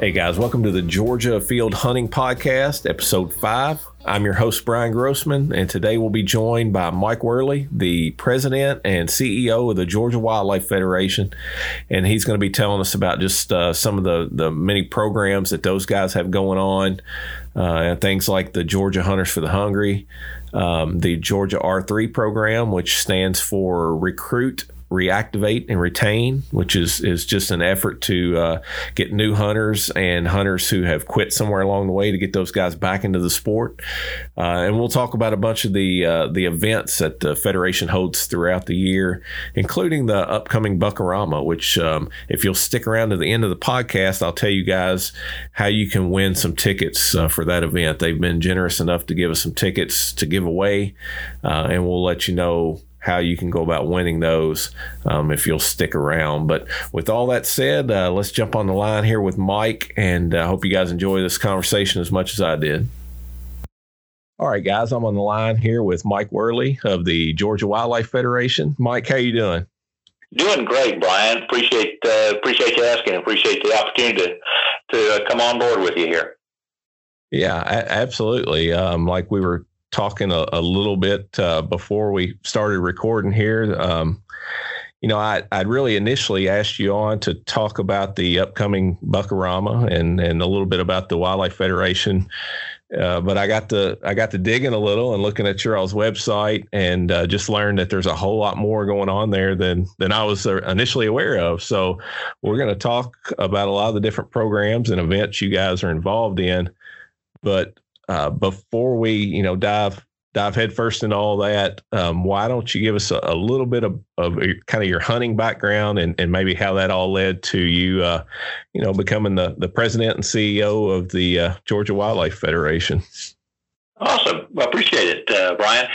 Hey guys, welcome to the Georgia Field Hunting Podcast, episode five. I'm your host, Brian Grossman, and today we'll be joined by Mike Worley, the president and CEO of the Georgia Wildlife Federation. And he's going to be telling us about just uh, some of the, the many programs that those guys have going on, uh, things like the Georgia Hunters for the Hungry, um, the Georgia R3 program, which stands for Recruit reactivate and retain, which is is just an effort to uh, get new hunters and hunters who have quit somewhere along the way to get those guys back into the sport. Uh, and we'll talk about a bunch of the uh, the events that the federation holds throughout the year, including the upcoming Buckarama. Which, um, if you'll stick around to the end of the podcast, I'll tell you guys how you can win some tickets uh, for that event. They've been generous enough to give us some tickets to give away, uh, and we'll let you know how you can go about winning those um, if you'll stick around. But with all that said, uh, let's jump on the line here with Mike, and I uh, hope you guys enjoy this conversation as much as I did. All right, guys, I'm on the line here with Mike Worley of the Georgia Wildlife Federation. Mike, how you doing? Doing great, Brian. Appreciate uh, appreciate you asking. Appreciate the opportunity to to uh, come on board with you here. Yeah, absolutely. Um, like we were talking a, a little bit uh, before we started recording here. Um, you know, I, I'd really initially asked you on to talk about the upcoming Buckarama and, and a little bit about the Wildlife Federation. Uh, but I got to I got to digging a little and looking at all's website and uh, just learned that there's a whole lot more going on there than than I was initially aware of. So we're going to talk about a lot of the different programs and events you guys are involved in. But uh, before we, you know, dive dive headfirst into all that, um, why don't you give us a, a little bit of, of kind of your hunting background and, and maybe how that all led to you, uh, you know, becoming the, the president and CEO of the uh, Georgia Wildlife Federation? Awesome. Well, appreciate it, uh, Brian.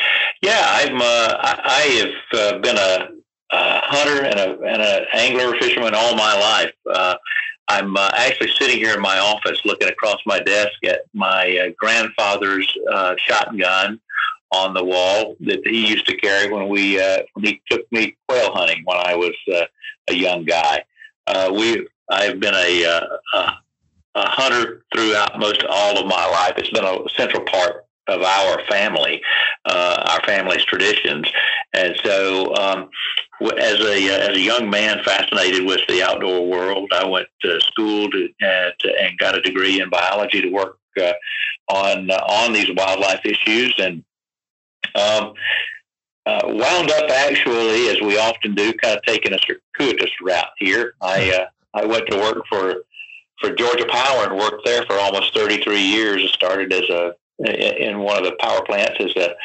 Yeah, I'm. Uh, I, I, have uh, been a, a, hunter and a and an angler fisherman all my life. I'm uh, actually sitting here in my office looking across my desk at my uh, grandfather's uh, shotgun on the wall that he used to carry when we uh, when he took me quail hunting when I was uh, a young guy. Uh, we I've been a, a, a hunter throughout most all of my life. It's been a central part of our family, our family's traditions, and so um, as a uh, as a young man fascinated with the outdoor world, I went to school to, uh, and got a degree in biology to work uh, on uh, on these wildlife issues, and um, uh, wound up actually, as we often do, kind of taking a circuitous route here. I uh, I went to work for for Georgia Power and worked there for almost 33 years. I started as a in one of the power plants as a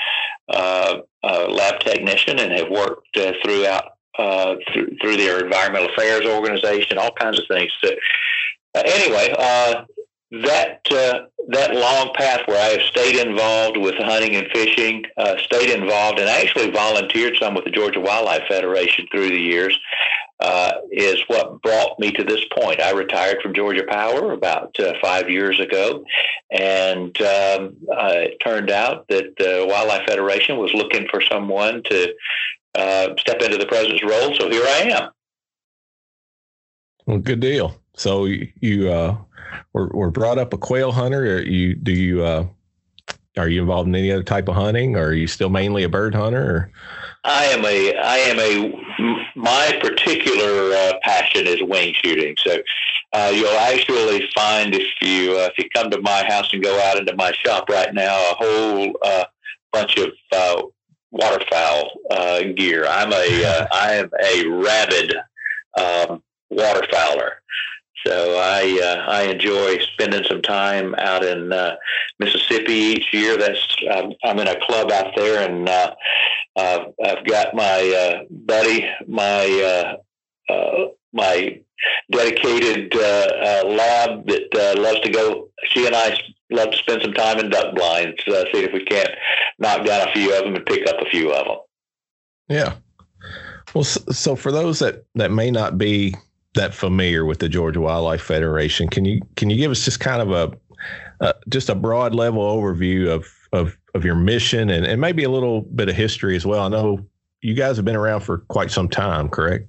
uh, uh, lab technician and have worked uh, throughout uh, through, through their environmental affairs organization, all kinds of things. So, uh, anyway, uh, that that long path where I have stayed involved with hunting and fishing, stayed involved, and actually volunteered some with the Georgia Wildlife Federation through the years uh, is what brought me to this point. I retired from Georgia Power about uh, five years ago, and um, uh, it turned out that the Wildlife Federation was looking for someone to uh, step into the president's role. So here I am. Well, good deal. So you uh, were, were brought up a quail hunter. You do you uh, are you involved in any other type of hunting, or are you still mainly a bird hunter? Or? I am a I am a my particular uh, passion is wing shooting. So uh, you'll actually find if you uh, if you come to my house and go out into my shop right now, a whole uh, bunch of uh, waterfowl uh, gear. I'm a I am a rabid um, waterfowler. So I uh, I enjoy spending some time out in uh, Mississippi each year. That's I'm, I'm in a club out there, and uh, I've got my uh, buddy, my uh, uh, my dedicated uh, uh, lab that uh, loves to go. She and I love to spend some time in duck blinds, uh, see if we can't knock down a few of them and pick up a few of them. Yeah. Well, so, so for those that that may not be that familiar with the Georgia Wildlife Federation, can you can you give us just kind of a uh, just a broad level overview of of of your mission and, and maybe a little bit of history as well? I know you guys have been around for quite some time, correct?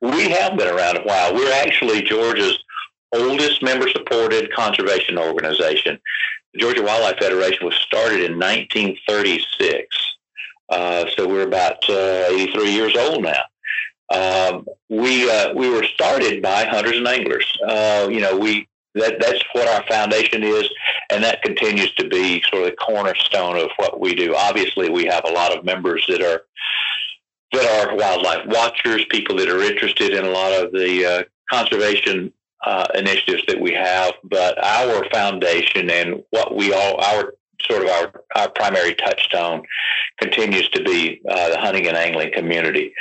We have been around a while. We're actually Georgia's oldest member supported conservation organization. The Georgia Wildlife Federation was started in 1936. Uh, so we're about uh, 83 years old now. Um, we uh, we were started by hunters and anglers. Uh, you know, we that that's what our foundation is, and that continues to be sort of the cornerstone of what we do. Obviously, we have a lot of members that are that are wildlife watchers, people that are interested in a lot of the uh, conservation uh, initiatives that we have. But our foundation and what we all our sort of our, our primary touchstone continues to be uh, the hunting and angling community.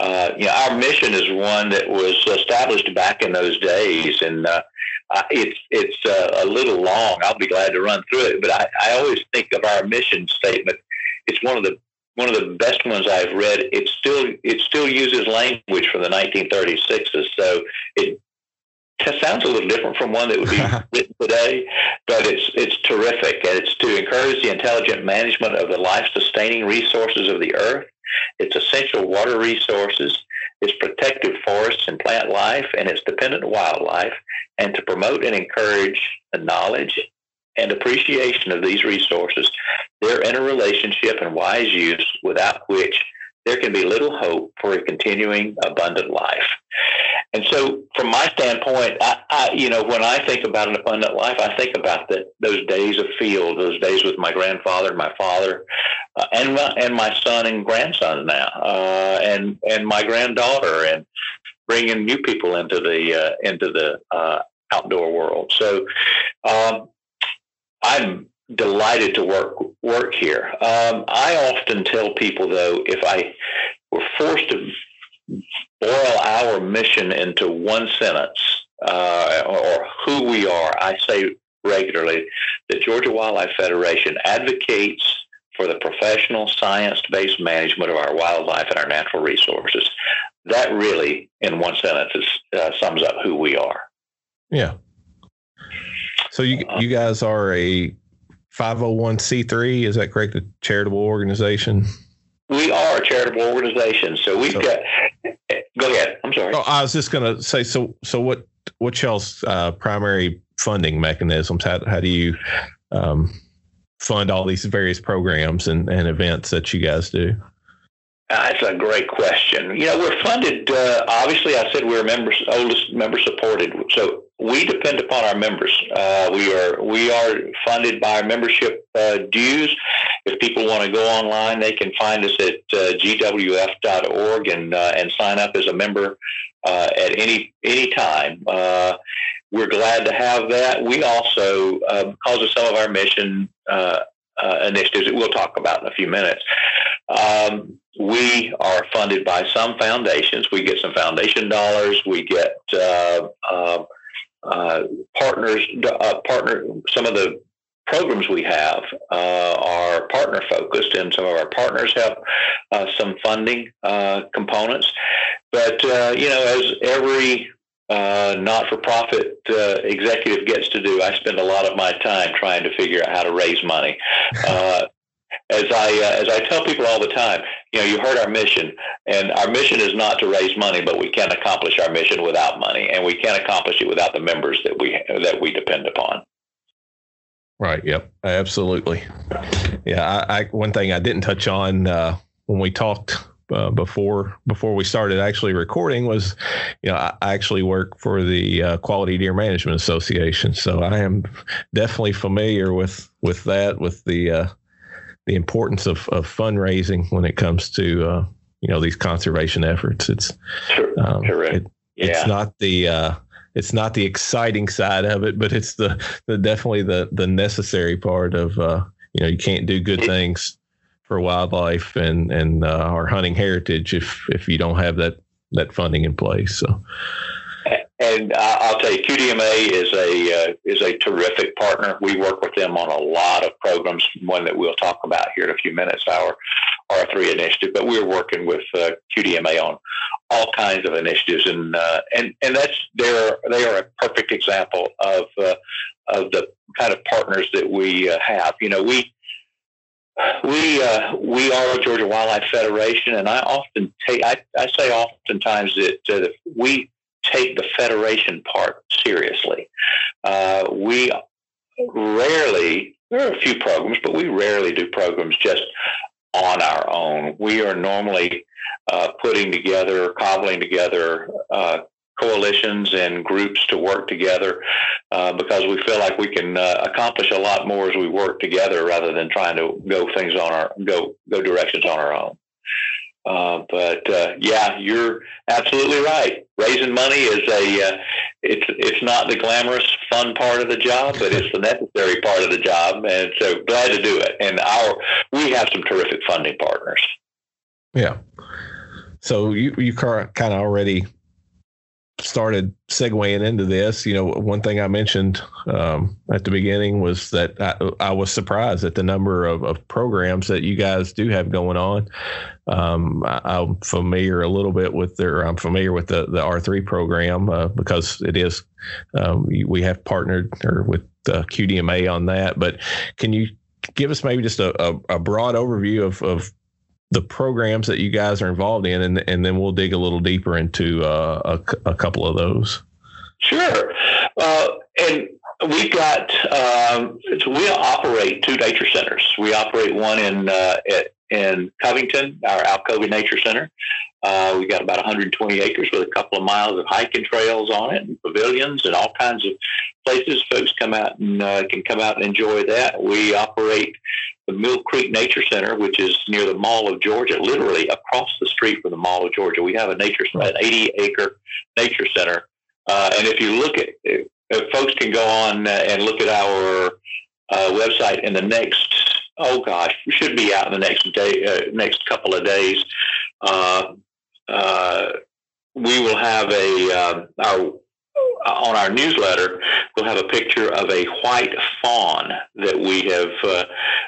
Uh, you know, our mission is one that was established back in those days, and uh, it's it's uh, a little long. I'll be glad to run through it, but I, I always think of our mission statement. It's one of the one of the best ones I've read. It still it still uses language from the 1936s, so it sounds a little different from one that would be written today, but it's it's terrific, and it's to encourage the intelligent management of the life-sustaining resources of the earth, its essential water resources, its protective forests and plant life, and its dependent wildlife, and to promote and encourage the knowledge and appreciation of these resources, their interrelationship and wise use, without which there can be little hope for a continuing abundant life. And so, from my standpoint, I, I, you know, when I think about an abundant life, I think about the, those days of field, those days with my grandfather, my father, uh, and my, and my son and grandson now, uh, and and my granddaughter, and bringing new people into the uh, into the uh, outdoor world. So, um, I'm delighted to work work here. Um, I often tell people, though, if I were forced to boil our mission into one sentence uh, or, who we are, I say regularly that Georgia Wildlife Federation advocates for the professional science-based management of our wildlife and our natural resources. That really, in one sentence, is, uh, sums up who we are. Yeah. So you you guys are a 501c3, is that correct? A charitable organization? We are a charitable organization. So we've so, got, go ahead. I'm sorry. Oh, I was just going to say, so, so what, what y'all's uh, primary funding mechanisms? How, how do you um, fund all these various programs and, and events that you guys do? That's a great question. You know, we're funded. Uh, obviously, I said we're members, oldest member supported. So we depend upon our members. Uh, we are we are funded by membership uh, dues. If people want to go online, they can find us at uh, gwf.org and uh, and sign up as a member uh, at any any time. we're glad to have that. We also, because of some of our mission initiatives that we'll talk about in a few minutes. Um, we are funded by some foundations. We get some foundation dollars. We get uh, uh, uh, partners, uh, partner. Some of the programs we have uh, are partner focused, and some of our partners have uh, some funding components. But you know, as every not-for-profit executive gets to do, I spend a lot of my time trying to figure out how to raise money as I uh, as I tell people all the time, you know, you heard our mission, and our mission is not to raise money, but we can't accomplish our mission without money, and we can't accomplish it without the members that we that we depend upon. Right. Yep. Absolutely. Yeah. I, I one thing I didn't touch on uh, when we talked uh, before before we started actually recording was, you know, I actually work for the uh, Quality Deer Management Association, so I am definitely familiar with with that with the uh, the importance of, of fundraising when it comes to uh, you know these conservation efforts. It's um, It, yeah. It's not the uh, it's not the exciting side of it, but it's the, the definitely the the necessary part of uh, you know you can't do good things for wildlife and and uh, our hunting heritage if if you don't have that that funding in place. So and I'll tell you, QDMA is a uh, is a terrific partner. We work with them on a lot of programs. One that we'll talk about here in a few minutes, our R three initiative. But we're working with uh, QDMA on all kinds of initiatives, and uh, and and that's they're they are a perfect example of uh, of the kind of partners that we uh, have. You know, we we uh, we are a Georgia Wildlife Federation, and I often take I, I say oftentimes that uh, we take the federation part seriously. Uh, we rarely, there are a few programs, but we rarely do programs just on our own. We are normally uh, putting together, cobbling together uh, coalitions and groups to work together uh, because we feel like we can uh, accomplish a lot more as we work together rather than trying to go things on our go go directions on our own. Uh, but uh, yeah, you're absolutely right. Raising money is a uh, it's it's not the glamorous fun part of the job, but it's the necessary part of the job, and so glad to do it. And our we have some terrific funding partners. Yeah. So you you kind of already started segueing into this, you know, one thing I mentioned um, at the beginning was that I, I, was surprised at the number of, of, programs that you guys do have going on. Um, I, am familiar a little bit with their, I'm familiar with the, the R3 program uh, because it is, um, we have partnered or with uh, QDMA on that. But can you give us maybe just a, a, a broad overview of, of the programs that you guys are involved in, and and then we'll dig a little deeper into uh, a, a, couple of those. Sure, uh, and we've got um, so we operate two nature centers. We operate one in uh, at, in Covington, our Alcovy Nature Center. Uh, we got about 120 acres with a couple of miles of hiking trails on it, and pavilions, and all kinds of places folks come out and uh, can come out and enjoy that. We operate the Mill Creek Nature Center, which is near the Mall of Georgia, literally across the street from the Mall of Georgia. We have a nature, an 80 acre nature center. Uh, and if you look at, if folks can go on uh, and look at our uh, website in the next, oh gosh, we should be out in the next day, uh, next couple of days. Uh, uh, we will have a our on our newsletter, we'll have a picture of a white fawn that we have uh,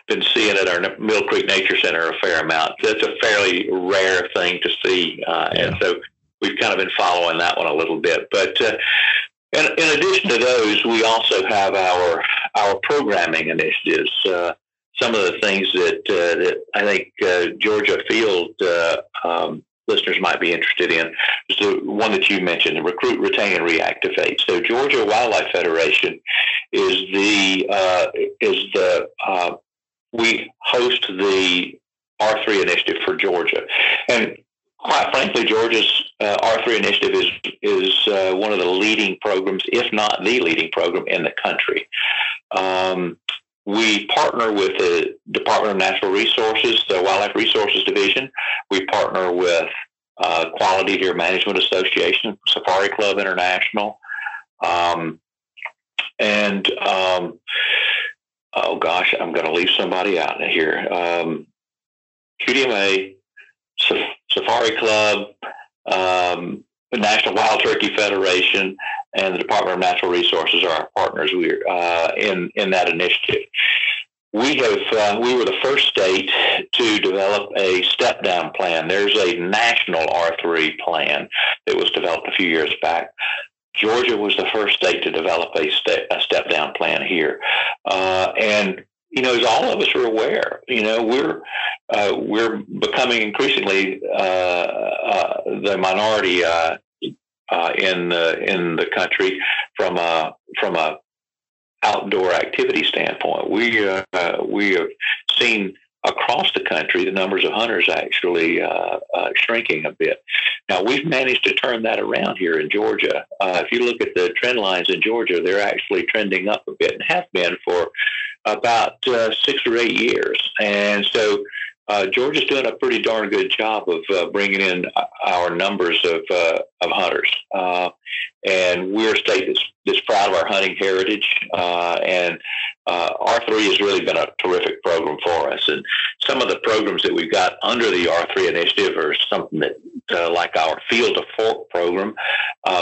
been seeing at our Mill Creek Nature Center a fair amount. That's a fairly rare thing to see, uh, yeah. and so we've kind of been following that one a little bit. But uh, in, in, addition to those, we also have our our programming initiatives. Uh, some of the things that uh, that I think uh, Georgia Field um, listeners might be interested in is the one that you mentioned, the recruit, retain, and reactivate. So Georgia Wildlife Federation is the uh, is the uh, we host the R3 initiative for Georgia, and quite frankly, Georgia's uh, R3 initiative is is uh, one of the leading programs, if not the leading program in the country. Um, we partner with the Department of Natural Resources, the Wildlife Resources Division. We partner with uh, Quality Deer Management Association, Safari Club International, um, and um, oh gosh, I'm going to leave somebody out here. Um, QDMA, Safari Club, um, the National Wild Turkey Federation, and the Department of Natural Resources are our partners we uh, in in that initiative. We have uh, we were the first state to develop a step down plan. There's a national R3 plan that was developed a few years back. Georgia was the first state to develop a, step, a step down plan here, uh, and you know, as all of us are aware, you know, we're uh, we're becoming increasingly uh, uh, the minority uh, uh, in the in the country from a from a outdoor activity standpoint. We uh, we have seen across the country the numbers of hunters actually shrinking a bit. Now we've managed to turn that around here in Georgia. If you look at the trend lines in Georgia, they're actually trending up a bit and have been for about uh, six or eight years. And so uh, Georgia's doing a pretty darn good job of uh, bringing in our numbers of uh, of hunters, uh, and we're a state that's, that's proud of our hunting heritage. Uh, and uh, R3 has really been a terrific program for us. And some of the programs that we've got under the R3 initiative are something that, like our Field to Fork program,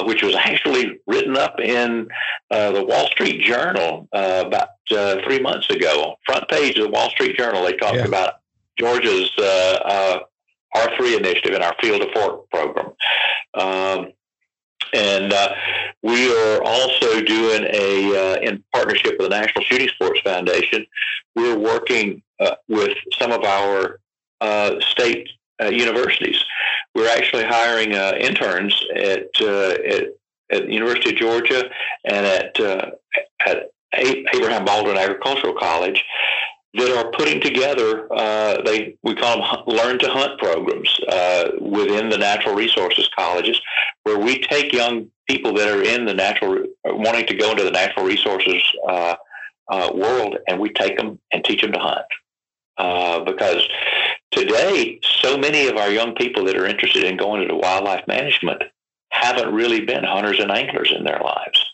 which was actually written up in the Wall Street Journal about three months ago. Front page of the Wall Street Journal, they talked yeah. about Georgia's uh, uh, R3 initiative in our Field to Fork program. Um, and uh, we are also doing a, uh, in partnership with the National Shooting Sports Foundation, we're working uh, with some of our uh, state universities. We're actually hiring interns at, at at the University of Georgia and at uh, at Abraham Baldwin Agricultural College that are putting together uh, they we call them learn to hunt programs uh, within the natural resources colleges where we take young people that are in the natural wanting to go into the natural resources uh, uh world and we take them and teach them to hunt. Uh, because today so many of our young people that are interested in going into wildlife management haven't really been hunters and anglers in their lives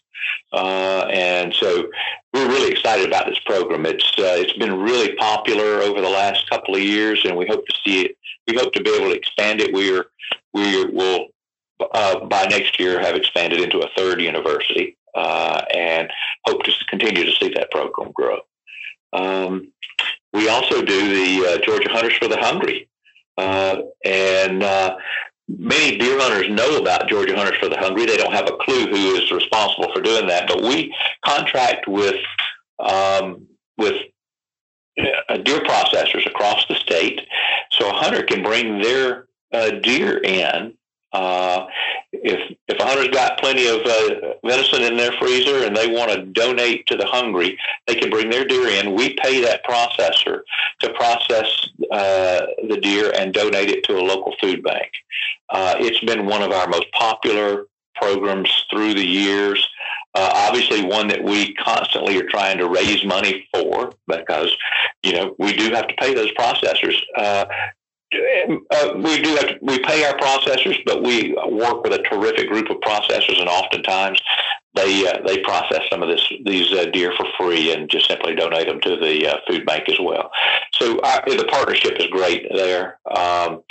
uh, and so we're really excited about this program. It's uh, it's been really popular over the last couple of years, and we hope to see it. We hope to be able to expand it. We are we will uh, by next year have expanded into a third university, uh, and hope to continue to see that program grow. Um, we also do the uh, Georgia Hunters for the Hungry, uh, and many deer hunters know about Georgia Hunters for the Hungry. They don't have a clue who is responsible for doing that, but we contract with um, with uh, deer processors across the state, so a hunter can bring their uh, deer in uh, if if a hunter's got plenty of uh, venison in their freezer and they want to donate to the hungry, they can bring their deer in. We pay that processor to process uh, the deer and donate it to a local food bank. Uh, it's been one of our most popular programs through the years. Uh, obviously, one that we constantly are trying to raise money for because you know we do have to pay those processors. Uh, uh, we do have we pay our processors, but we work with a terrific group of processors, and oftentimes they uh, they process some of this these uh, deer for free and just simply donate them to the uh, food bank as well. So our, the partnership is great there. Um,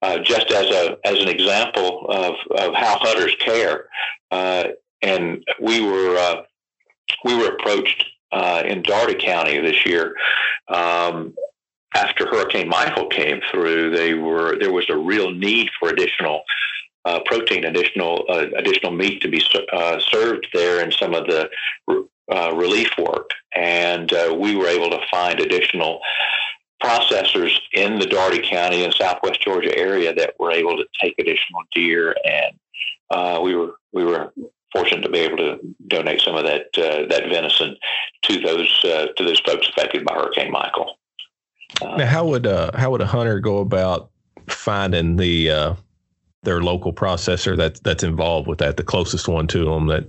uh, just as a as an example of, of how hunters care, uh, and we were we were approached in Dougherty County this year. Um, after Hurricane Michael came through, they were there was a real need for additional uh, protein, additional uh, additional meat to be uh, served there in some of the uh, relief work, and uh, we were able to find additional processors in the Dougherty County and Southwest Georgia area that were able to take additional deer, and uh, we were we were fortunate to be able to donate some of that that venison to those to those folks affected by Hurricane Michael. Now, how would uh, how would a hunter go about finding the uh, their local processor that's that's involved with that, the closest one to them that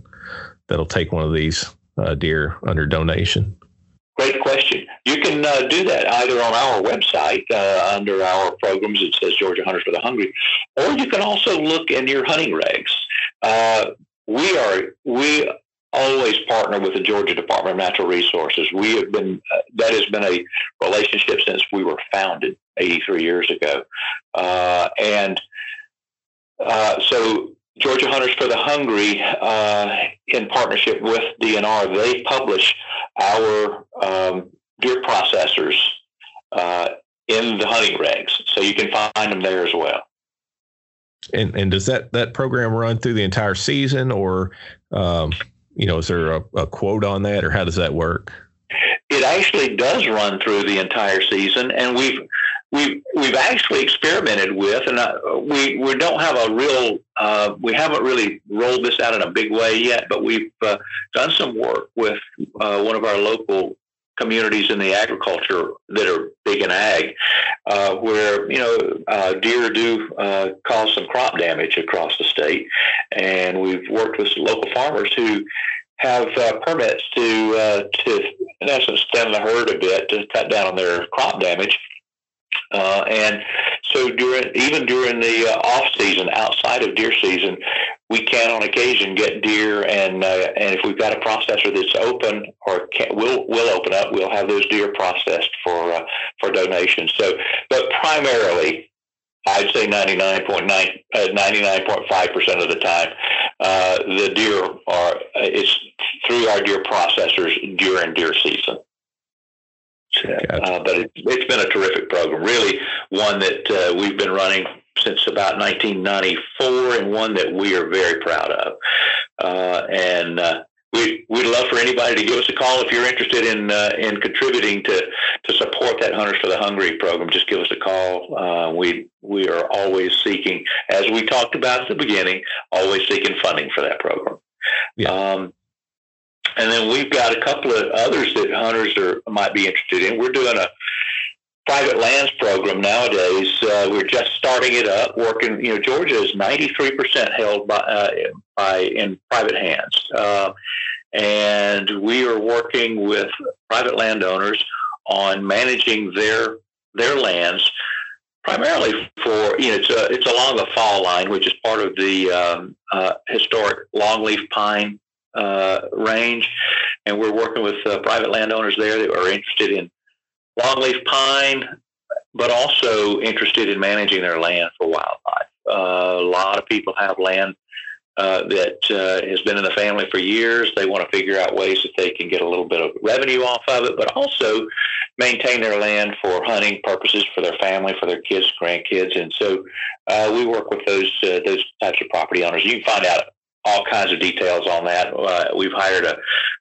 that'll take one of these uh, deer under donation? Great question. You can uh, do that either on our website uh, under our programs. It says Georgia Hunters for the Hungry, or you can also look in your hunting regs. Uh, we are we always partner with the Georgia Department of Natural Resources. We have been uh, that has been a relationship since we were founded 83 years ago, uh, and uh, so Georgia Hunters for the Hungry, uh, in partnership with DNR, they publish our um, deer processors uh, in the hunting regs, so you can find them there as well. And and does that that program run through the entire season, or um, you know, is there a, a quote on that, or how does that work? It actually does run through the entire season, and we've we've we've actually experimented with, and uh, we we don't have a real uh, we haven't really rolled this out in a big way yet, but we've uh, done some work with uh, one of our local communities in the agriculture that are big in ag, uh, where you know uh, deer do uh, cause some crop damage across the state, and we've worked with local farmers who have uh, permits to uh, to in essence stem the herd a bit to cut down on their crop damage. Uh, and so during even during the uh, off season, outside of deer season, we can on occasion get deer, and uh, and if we've got a processor that's open or can, will will open up, we'll have those deer processed for uh, for donations. So, but primarily, I'd say 99.9, 99.5% uh, of the time, uh, the deer are, it's through our deer processors during deer season. Gotcha. Uh, but it, has been a terrific program, really one that uh, we've been running since about 1994 and one that we are very proud of. Uh, and uh, we we'd love for anybody to give us a call if you're interested in uh, in contributing to to support that Hunters for the Hungry program. Just give us a call. Uh, we we are always seeking, as we talked about at the beginning, always seeking funding for that program. Yeah. Um, and then we've got a couple of others that hunters are might be interested in. We're doing a private lands program nowadays. Uh, we're just starting it up. Working, you know, Georgia is ninety three percent held by, uh, by in private hands, uh, and we are working with private landowners on managing their their lands. Primarily for you know it's a, it's along the fall line, which is part of the um, uh, historic longleaf pine uh, range, and we're working with uh, private landowners there that are interested in longleaf pine, but also interested in managing their land for wildlife. Uh, a lot of people have land uh, that uh, has been in the family for years. They want to figure out ways that they can get a little bit of revenue off of it, but also maintain their land for hunting purposes for their family, for their kids, grandkids, and so uh, we work with those those types of property owners. You can find out all kinds of details on that. Uh, we've hired a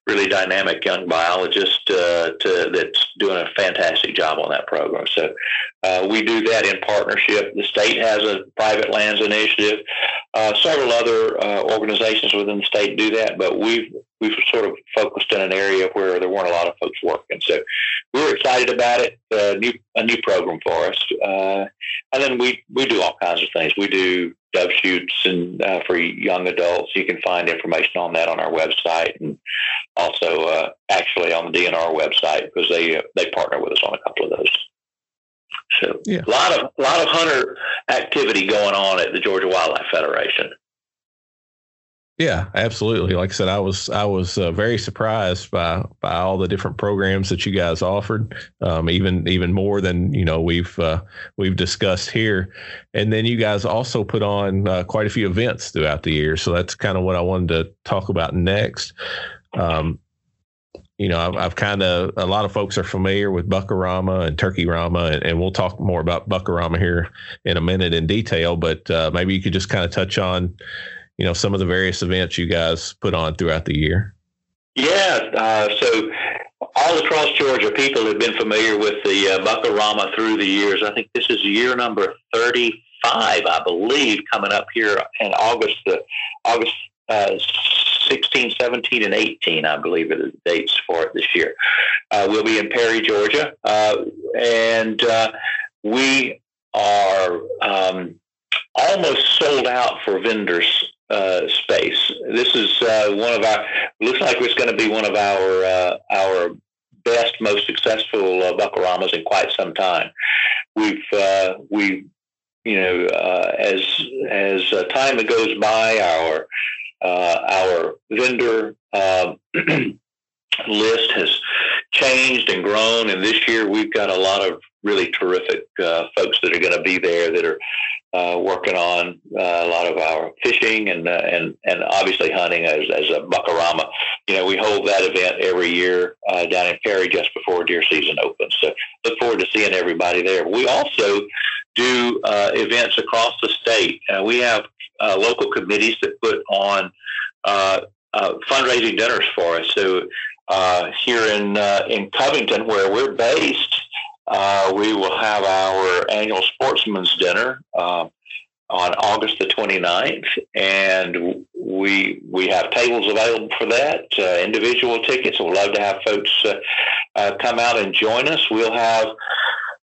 really dynamic young biologist uh, to, that's doing a fantastic job on that program. So uh, we do that in partnership. The state has a private lands initiative. Uh, several other uh, organizations within the state do that, but we've we've sort of focused in an area where there weren't a lot of folks working. So we are excited about it. A new a new program for us, uh, and then we we do all kinds of things. We do dove shoots and uh, for young adults. You can find information on that on our website and also uh, actually on the DNR website because they uh, they partner with us on a couple of those. So yeah. a lot of a lot of hunter activity going on at the Georgia Wildlife Federation. Yeah, absolutely. Like I said, I was I was uh, very surprised by by all the different programs that you guys offered, um, even even more than you know we've uh, we've discussed here. And then you guys also put on uh, quite a few events throughout the year, so that's kind of what I wanted to talk about next. Um, you know, I've, I've kind of a lot of folks are familiar with Buckarama and Turkey Rama, and, and, we'll talk more about Buckarama here in a minute in detail. But uh, maybe you could just kind of touch on you know some of the various events you guys put on throughout the year? Yeah, uh, so all across Georgia, people have been familiar with the uh, Buckarama through the years. I think this is year number 35, I believe, coming up here in August, the August uh, 16, 17, and 18, I believe are the dates for it this year. Uh, we'll be in Perry, Georgia, uh, and uh, we are um, almost sold out for vendors uh, space. This is uh, one of our looks like it's going to be one of our uh, our best, most successful uh, Buckaramas in quite some time. We've uh, we you know uh, as as time goes by, our our vendor list has changed and grown, and this year we've got a lot of really terrific folks that are going to be there that are uh, working on uh, a lot of our fishing and uh, and and obviously hunting as, as a buckarama. You know, we hold that event every year uh, down in Perry just before deer season opens. So look forward to seeing everybody there. We also do uh, events across the state. Uh, we have local committees that put on fundraising dinners for us. So here in in Covington, where we're based. Uh, we will have our annual sportsman's dinner uh, on August the 29th, and we we have tables available for that, uh, individual tickets. We'd love to have folks uh, uh, come out and join us. We'll have,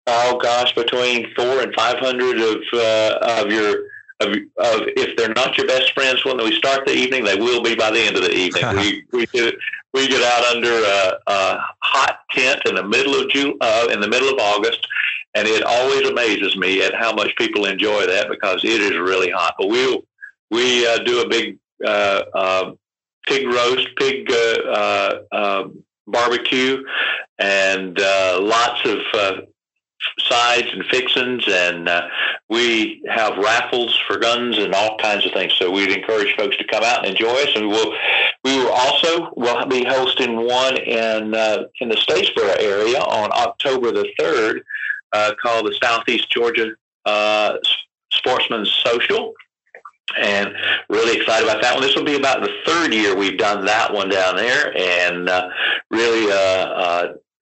oh gosh, between four and 500 of, uh, of your of, of, if they're not your best friends when we start the evening, they will be by the end of the evening. we we get we get out under a, a hot tent in the middle of June, uh, in the middle of August, and it always amazes me at how much people enjoy that because it is really hot. But we'll we uh, do a big uh, uh pig roast, pig uh, uh, um, barbecue, and lots of sides and fixins, and uh, we have raffles for guns and all kinds of things. So we'd encourage folks to come out and enjoy us. And we'll we will also will be hosting one in uh, in the Statesboro area on October the third, uh, called the Southeast Georgia uh, Sportsman's Social. and really excited about that one. This will be about the third year we've done that one down there, and uh, really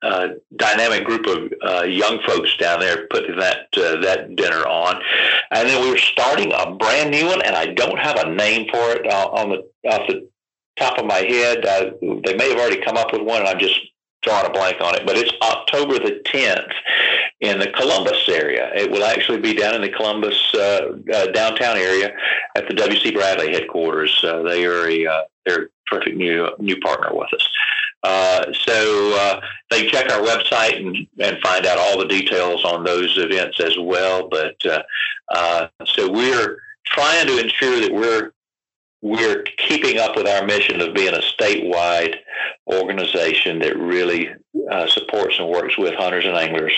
a, dynamic group of uh, young folks down there putting that uh, that dinner on. And then we are starting a brand new one, and I don't have a name for it uh, on the off the top of my head. Uh, they may have already come up with one, and I'm just drawing a blank on it. But it's October the 10th in the Columbus area. It will actually be down in the Columbus uh, uh, downtown area at the WC Bradley headquarters. Uh, they are a uh, they're a terrific new new partner with us. Uh, so uh, they check our website and, and find out all the details on those events as well. But so we're trying to ensure that we're we're keeping up with our mission of being a statewide organization that really uh, supports and works with hunters and anglers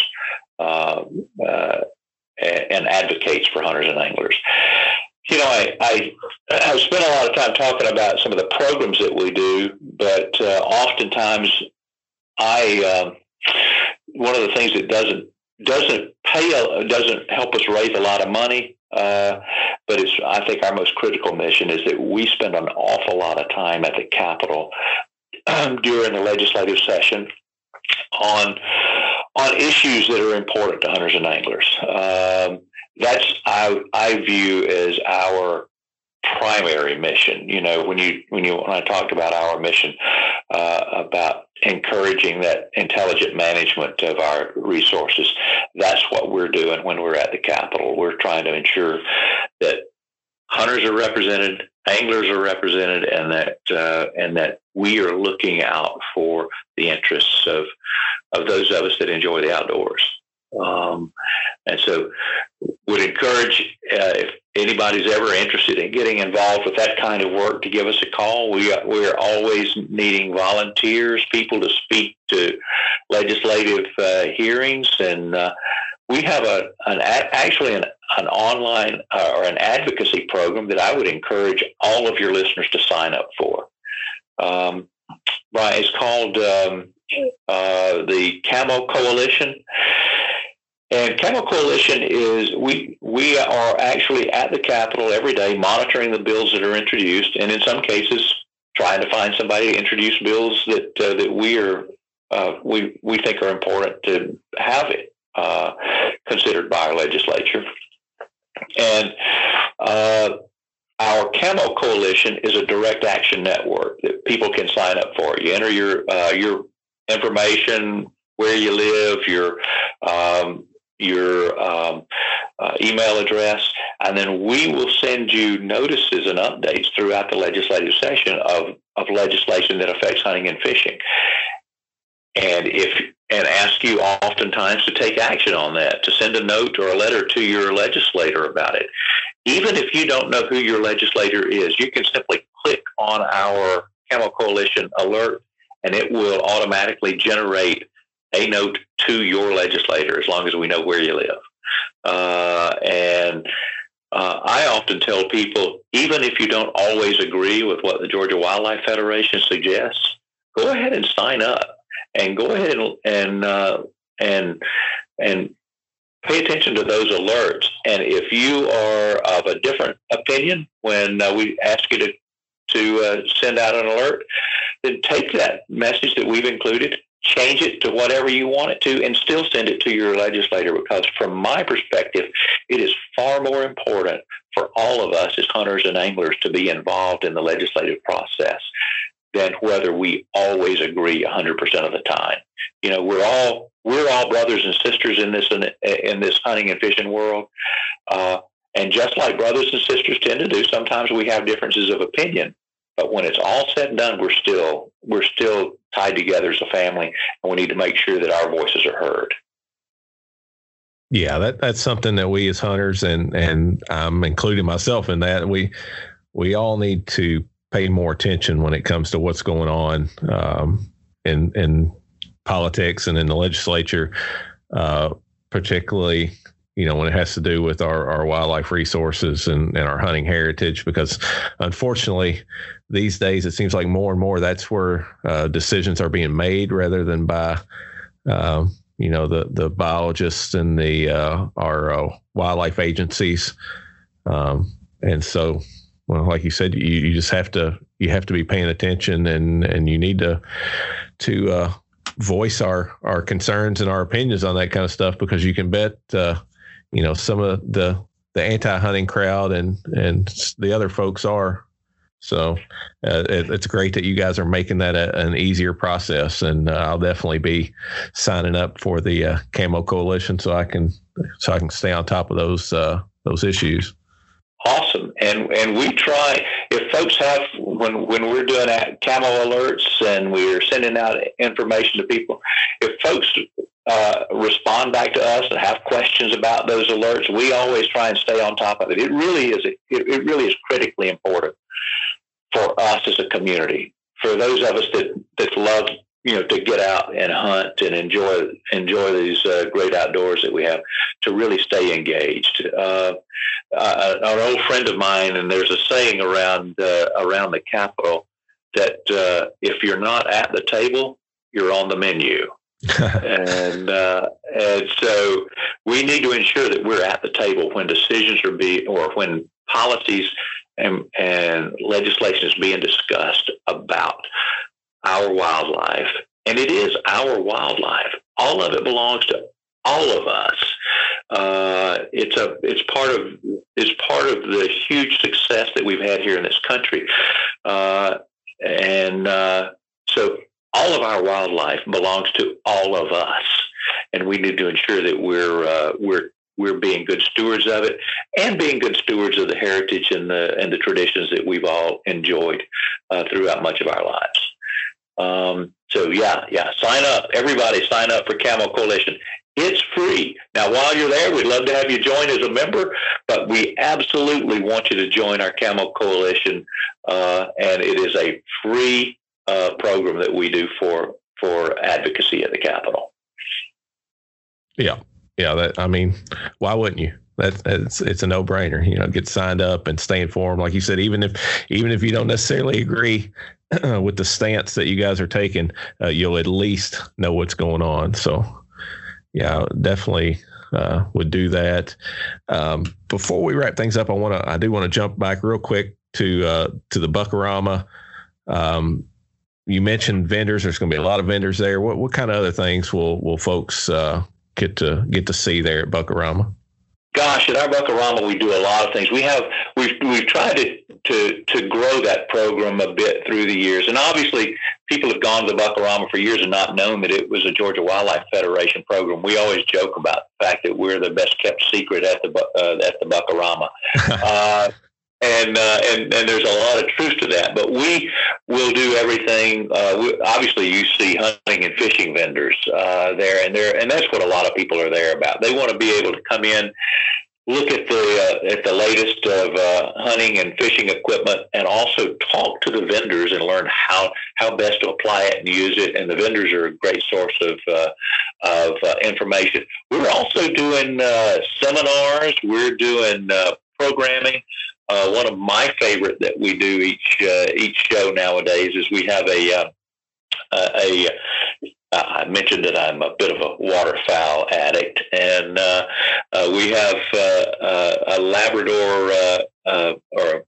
uh, uh, and advocates for hunters and anglers. You know, I, I have spent a lot of time talking about some of the programs that we do, but uh, oftentimes I um, one of the things that doesn't doesn't pay doesn't help us raise a lot of money uh, but it's, I think our most critical mission is that we spend an awful lot of time at the Capitol um, during the legislative session on on issues that are important to hunters and anglers. Um, that's I, I view as our primary mission. You know, when you when you when I talked about our mission uh, about encouraging that intelligent management of our resources, that's what we're doing when we're at the Capitol. We're trying to ensure that hunters are represented, anglers are represented, and that uh, and that we are looking out for the interests of of those of us that enjoy the outdoors. Um, and so, would encourage uh, if anybody's ever interested in getting involved with that kind of work to give us a call. We we are always needing volunteers, people to speak to legislative uh, hearings, and uh, we have a an actually an, an online uh, or an advocacy program that I would encourage all of your listeners to sign up for. Um, it's called um, uh, the Camo Coalition. And Camo Coalition is we we are actually at the Capitol every day monitoring the bills that are introduced, and in some cases trying to find somebody to introduce bills that uh, that we are uh, we we think are important to have it uh, considered by our legislature. And uh, our Camo Coalition is a direct action network that people can sign up for. You enter your uh, your information, where you live, your um, your um, uh, email address, and then we will send you notices and updates throughout the legislative session of, of legislation that affects hunting and fishing. And if and ask you oftentimes to take action on that, to send a note or a letter to your legislator about it. Even if you don't know who your legislator is, you can simply click on our Camo Coalition alert and it will automatically generate a note to your legislator as long as we know where you live. Uh, and uh, I often tell people, even if you don't always agree with what the Georgia Wildlife Federation suggests, go ahead and sign up and go ahead and and uh, and and pay attention to those alerts. And if you are of a different opinion when uh, we ask you to to uh, send out an alert, then take that message that we've included change it to whatever you want it to, and still send it to your legislator. Because from my perspective, it is far more important for all of us as hunters and anglers to be involved in the legislative process than whether we always agree 100% of the time. You know, we're all we're all brothers and sisters in this in, in this hunting and fishing world. Uh, and just like brothers and sisters tend to do, sometimes we have differences of opinion. But when it's all said and done, we're still we're still tied together as a family, and we need to make sure that our voices are heard. Yeah, that that's something that we as hunters and and I'm including myself in that we we all need to pay more attention when it comes to what's going on um, in in politics and in the legislature, uh, particularly you know, when it has to do with our, our wildlife resources and, and our hunting heritage, because unfortunately, these days it seems like more and more that's where uh, decisions are being made rather than by, uh, you know, the, the biologists and the uh, our uh, wildlife agencies. Um, and so well, like you said, you, you just have to you have to be paying attention, and and you need to to uh, voice our our concerns and our opinions on that kind of stuff because you can bet uh, you know some of the the anti-hunting crowd and and the other folks are so uh, it, it's great that you guys are making that a, an easier process, and uh, I'll definitely be signing up for the uh, Camo Coalition so I can so I can stay on top of those uh, those issues. Awesome, and and we try if folks have when when we're doing camo alerts and we're sending out information to people. If folks uh, respond back to us and have questions about those alerts, we always try and stay on top of it. It really is it, it really is critically important for us as a community. For those of us that, that love, you know, to get out and hunt and enjoy enjoy these uh, great outdoors that we have, to really stay engaged. Uh, uh, an old friend of mine, and there's a saying around uh, around the Capitol that uh, if you're not at the table, you're on the menu. And uh, and so we need to ensure that we're at the table when decisions are being or when policies and, and legislation is being discussed about our wildlife. And it is our wildlife. All of it belongs to all of us. Uh, it's a it's part of it's part of the huge success that we've had here in this country, uh, and uh, so all of our wildlife belongs to all of us, and we need to ensure that we're uh, we're we're being good stewards of it and being good stewards of the heritage and the and the traditions that we've all enjoyed uh, throughout much of our lives. Um, so yeah, yeah, sign up. Everybody sign up for Camo Coalition. It's free. Now, while you're there, we'd love to have you join as a member, but we absolutely want you to join our Camo Coalition, uh, and it is a free uh, program that we do for for advocacy at the Capitol. Yeah, yeah, that I mean, why wouldn't you? That's it's it's a no brainer. You know, get signed up and stay informed. Like you said, even if even if you don't necessarily agree with the stance that you guys are taking, uh, you'll at least know what's going on. So, yeah, definitely uh, would do that. Um, before we wrap things up, I want to I do want to jump back real quick to uh, to the Buckarama. Um, you mentioned vendors. There's going to be a lot of vendors there. What what kind of other things will will folks uh, get to get to see there at Buckarama? Gosh, at our Buckarama, we do a lot of things. We have we've we've tried to to to grow that program a bit through the years, and obviously, people have gone to the Buckarama for years and not known that it was a Georgia Wildlife Federation program. We always joke about the fact that we're the best kept secret at the uh, at the Buckarama. uh, and uh, and and there's a lot of truth to that. But we will do everything. Uh, we, obviously, you see hunting and fishing vendors uh, there, and there, and that's what a lot of people are there about. They want to be able to come in, look at the uh, at the latest of uh, hunting and fishing equipment, and also talk to the vendors and learn how how best to apply it and use it. And the vendors are a great source of uh, of information. We're also doing seminars. We're doing programming. Uh, one of my favorite that we do each uh, each show nowadays is we have a uh, a. Uh, mentioned that I'm a bit of a waterfowl addict, and uh, uh, we have a Labrador or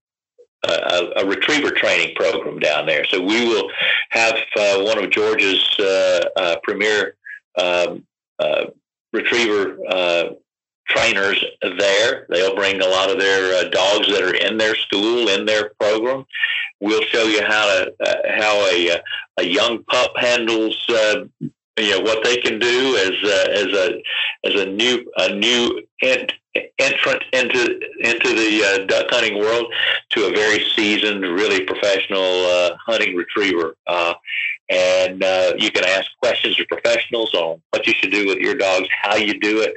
a, a, retriever training program down there. So we will have one of Georgia's premier um, retriever trainers there. They'll bring a lot of their uh, dogs that are in their school, in their program. We'll show you how to uh, how a uh, a young pup handles uh, you know what they can do as uh, as a as a new a new ent- entrant into into the uh, duck hunting world to a very seasoned, really professional uh, hunting retriever. Uh, and uh, you can ask questions to professionals on what you should do with your dogs, how you do it.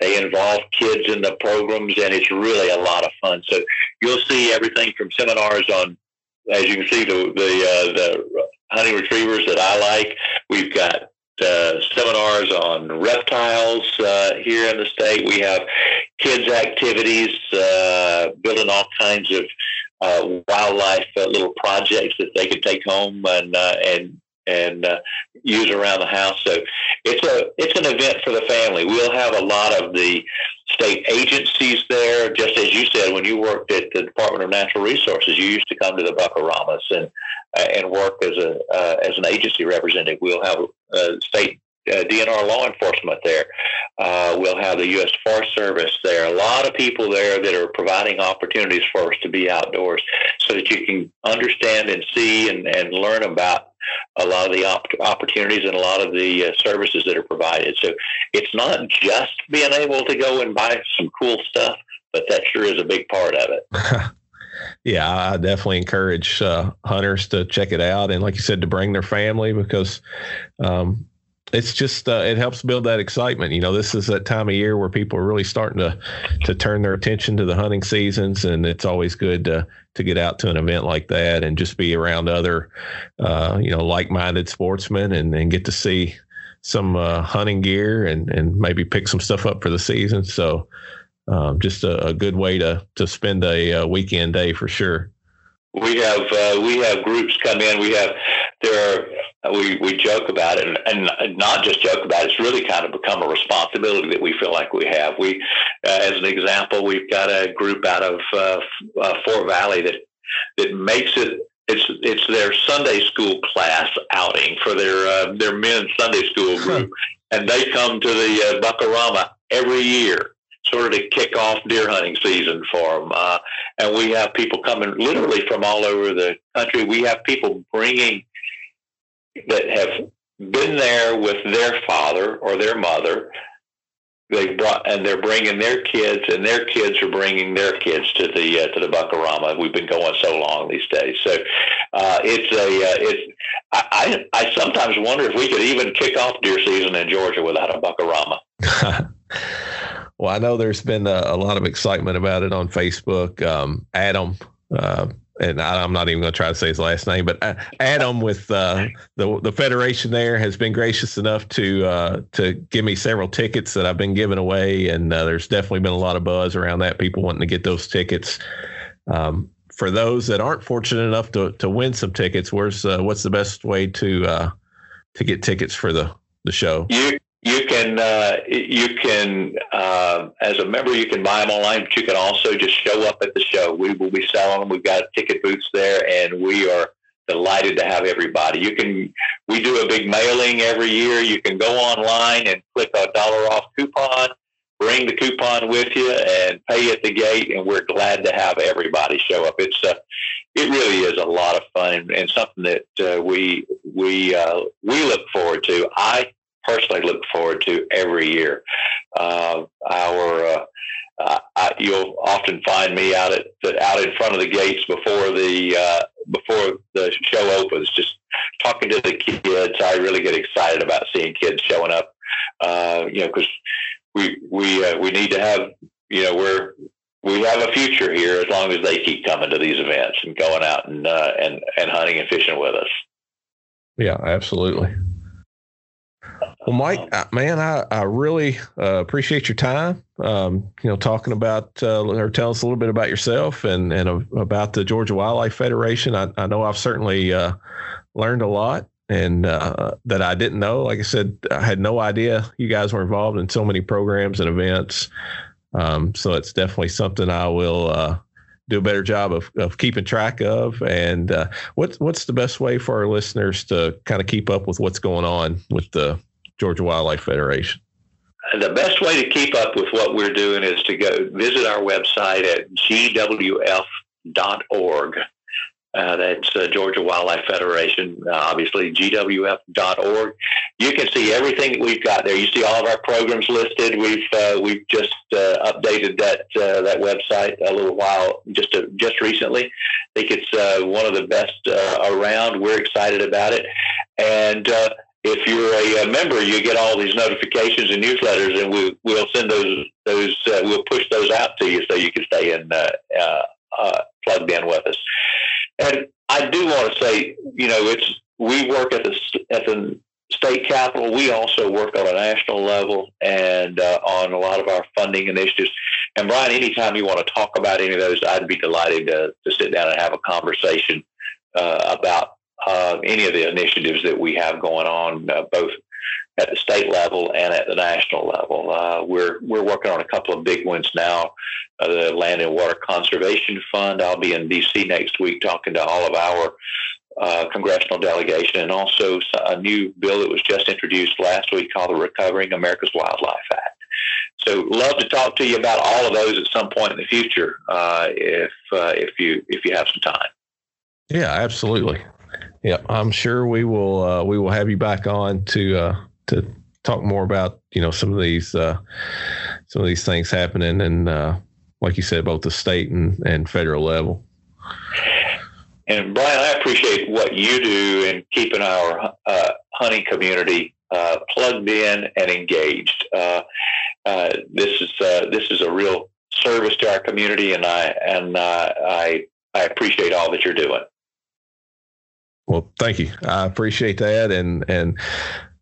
They involve kids in the programs, and it's really a lot of fun. So you'll see everything from seminars on, as you can see, the the, uh, the hunting retrievers that I like. We've got uh, seminars on reptiles uh, here in the state. We have kids' activities, uh, building all kinds of uh, wildlife uh, little projects that they could take home and uh, and and uh, use around the house. So it's a it's an event for the family. We'll have a lot of the state agencies there. Just as you said, when you worked at the Department of Natural Resources, you used to come to the Buckaramas and uh, and work as a uh, as an agency representative. We'll have uh, state uh, DNR law enforcement there. Uh, we'll have the U.S. Forest Service there. A lot of people there that are providing opportunities for us to be outdoors so that you can understand and see and, and learn about a lot of the op- opportunities and a lot of the uh, services that are provided. So it's not just being able to go and buy some cool stuff, but that sure is a big part of it. yeah, I definitely encourage uh, hunters to check it out, and like you said, to bring their family because um, it's just uh, it helps build that excitement. You know, this is that time of year where people are really starting to to turn their attention to the hunting seasons, and it's always good to to get out to an event like that and just be around other, uh, you know, like minded sportsmen and and get to see some uh, hunting gear and and maybe pick some stuff up for the season. So, um, just a, a, good way to to spend a, a weekend day for sure. We have uh, we have groups come in. We have there are we we joke about it and, and not just joke about it. It's really kind of become a responsibility that we feel like we have. We, uh, as an example, we've got a group out of uh, uh, Fort Valley that that makes it. It's it's their Sunday school class outing for their uh, their men's Sunday school group, and they come to the uh, Buckarama every year sort of to kick off deer hunting season for them. Uh, and we have people coming literally from all over the country. We have people bringing that have been there with their father or their mother. They brought and they're bringing their kids, and their kids are bringing their kids to the uh, to the Buckarama. We've been going so long these days, so uh, it's a uh, it's. I, I I sometimes wonder if we could even kick off deer season in Georgia without a Buckarama. Well, I know there's been a, a lot of excitement about it on Facebook. Um, Adam, uh, and I, am not even going to try to say his last name, but uh, Adam with uh, the the federation there has been gracious enough to uh, to give me several tickets that I've been giving away, and uh, there's definitely been a lot of buzz around that. People wanting to get those tickets. Um, for those that aren't fortunate enough to to win some tickets, where's uh, what's the best way to to get tickets for the the show? You you can uh, you can uh, as a member you can buy them online, but you can also just show up at the show. We will be selling them. We've got ticket booths there, and we are delighted to have everybody. You can we do a big mailing every year. You can go online and click a dollar off coupon, bring the coupon with you, and pay at the gate. And we're glad to have everybody show up. It's uh, it really is a lot of fun and, and something that uh, we we uh, we look forward to. I personally look forward to every year. Uh, our uh, uh, I, you'll often find me out at out in front of the gates before the uh, before the show opens, just talking to the kids. I really get excited about seeing kids showing up. Uh, you know, because we we uh, we need to have you know we're we have a future here as long as they keep coming to these events and going out and uh, and and hunting and fishing with us. Yeah, absolutely. Well, Mike, uh, man, I, I really uh, appreciate your time. Um, you know, talking about uh, or tell us a little bit about yourself and and about the Georgia Wildlife Federation. I, I know I've certainly uh, learned a lot and uh, that I didn't know. Like I said, I had no idea you guys were involved in so many programs and events. Um, so it's definitely something I will uh, do a better job of, of keeping track of. And what's what's the best way for our listeners to kind of keep up with what's going on with the Georgia Wildlife Federation? The best way to keep up with what we're doing is to go visit our website at gwf.org. Uh, that's uh, Georgia Wildlife Federation, uh, obviously gwf.org. You can see everything we've got there. You see all of our programs listed. We've uh, we've just uh, updated that uh, that website a little while just just recently. I think it's one of the best around. We're excited about it, and if you're a, a, member, you get all these notifications and newsletters, and we, we'll send those those uh, we'll push those out to you so you can stay in uh, uh, uh, plugged in with us. And I do want to say, you know, it's we work at the at the state capital. We also work on a national level and uh, on a lot of our funding initiatives. And Brian, anytime you want to talk about any of those, I'd be delighted to, to sit down and have a conversation uh, about uh, any of the initiatives that we have going on, uh, both at the state level and at the national level. Uh, we're we're working on a couple of big ones now. Uh, the Land and Water Conservation Fund. I'll be in D.C. next week talking to all of our uh, congressional delegation, and also a new bill that was just introduced last week called the Recovering America's Wildlife Act. So, love to talk to you about all of those at some point in the future, uh, if uh, if you if you have some time. Yeah, absolutely. Yeah, I'm sure we will uh, we will have you back on to uh, to talk more about you know some of these uh, some of these things happening and uh, like you said, both the state and, and federal level. And Brian, I appreciate what you do in keeping our uh, hunting community uh, plugged in and engaged. Uh, uh this is uh, this is a real service to our community, and I and uh, I I appreciate all that you're doing. Well, thank you. I appreciate that, and and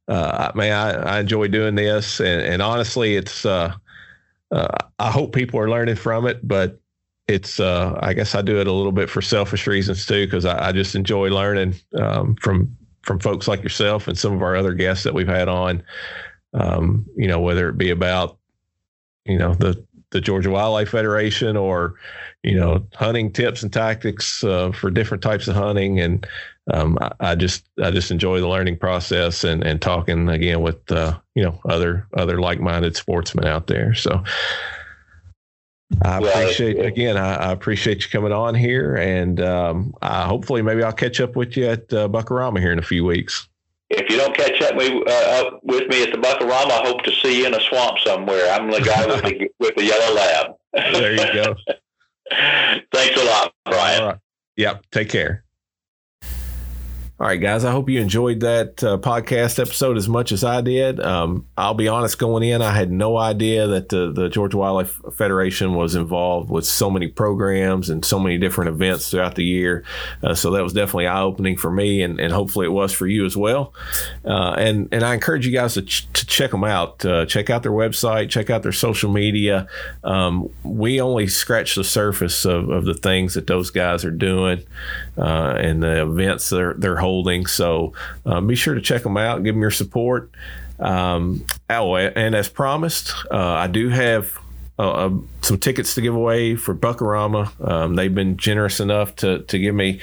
uh, man, I, I enjoy doing this, and, and honestly, it's uh, uh, I hope people are learning from it, but it's uh, I guess I do it a little bit for selfish reasons too, because I, I, just enjoy learning um, from from folks like yourself and some of our other guests that we've had on. Um, you know, whether it be about you know the the Georgia Wildlife Federation or you know hunting tips and tactics uh, for different types of hunting and um, I, I, just I just enjoy the learning process and and talking again with uh, you know other other like minded sportsmen out there. So I appreciate again. I, I, appreciate you coming on here, and um, hopefully maybe I'll catch up with you at uh, Buckarama here in a few weeks. If you don't catch up with, uh, up with me at the Buckarama, I hope to see you in a swamp somewhere. I'm the guy with the with the yellow lab. there you go. Thanks a lot, Brian. All right. Yep. Take care. All right, guys. I hope you enjoyed that uh, podcast episode as much as I did. Um, I'll be honest, going in, I had no idea that the, the Georgia Wildlife Federation was involved with so many programs and so many different events throughout the year. Uh, so that was definitely eye opening for me, and, and hopefully it was for you as well. Uh, and and I encourage you guys to, ch- to check them out. Uh, check out their website. Check out their social media. Um, we only scratch the surface of, of the things that those guys are doing uh, and the events they're they're holding. So um, be sure to check them out. Give them your support. Um, oh, and as promised, uh, I do have uh, um, some tickets to give away for Buckarama. Um, they've been generous enough to to give me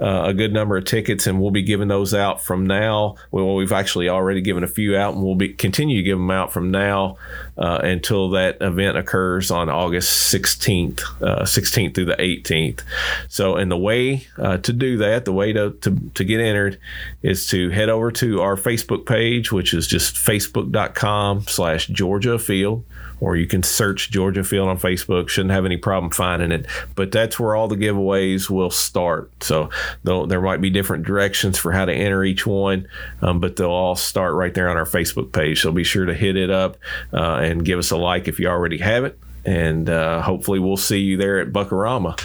uh, a good number of tickets, and we'll be giving those out from now. Well, we've actually already given a few out, and we'll be continue to give them out from now uh, until that event occurs on August 16th, 16th uh, through the 18th. So, and the way uh, to do that, the way to, to to get entered, is to head over to our Facebook page, which is just facebook.com/slash Georgia Field or you can search Georgia Field on Facebook. Shouldn't have any problem finding it. But that's where all the giveaways will start. So there might be different directions for how to enter each one, um, but they'll all start right there on our Facebook page. So be sure to hit it up uh, and give us a like if you already have it. And uh, hopefully, we'll see you there at Buckarama.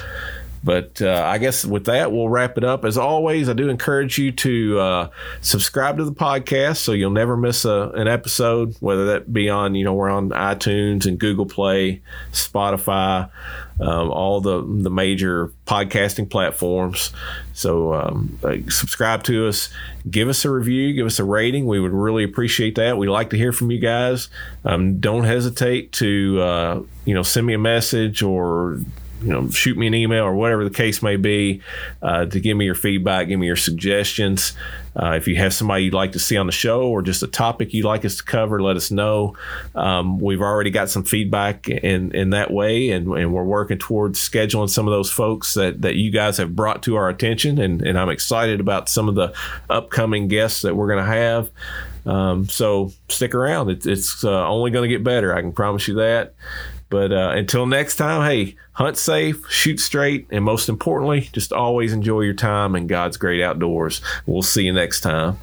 But uh, I guess with that, we'll wrap it up. As always, I do encourage you to uh, subscribe to the podcast so you'll never miss a, an episode, whether that be on, you know, we're on iTunes and Google Play, Spotify, um, all the, the major podcasting platforms. So um, subscribe to us, give us a review, give us a rating. We would really appreciate that. We'd like to hear from you guys. Um, don't hesitate to, uh, you know, send me a message or you know, shoot me an email or whatever the case may be uh, to give me your feedback, give me your suggestions. Uh, if you have somebody you'd like to see on the show or just a topic you'd like us to cover, let us know. Um, we've already got some feedback in, in that way, and, and we're working towards scheduling some of those folks that, that you guys have brought to our attention. And, and I'm excited about some of the upcoming guests that we're going to have. Um, so stick around. It, it's uh, only going to get better. I can promise you that. But uh, until next time, hey, hunt safe, shoot straight, and most importantly, just always enjoy your time in God's great outdoors. We'll see you next time.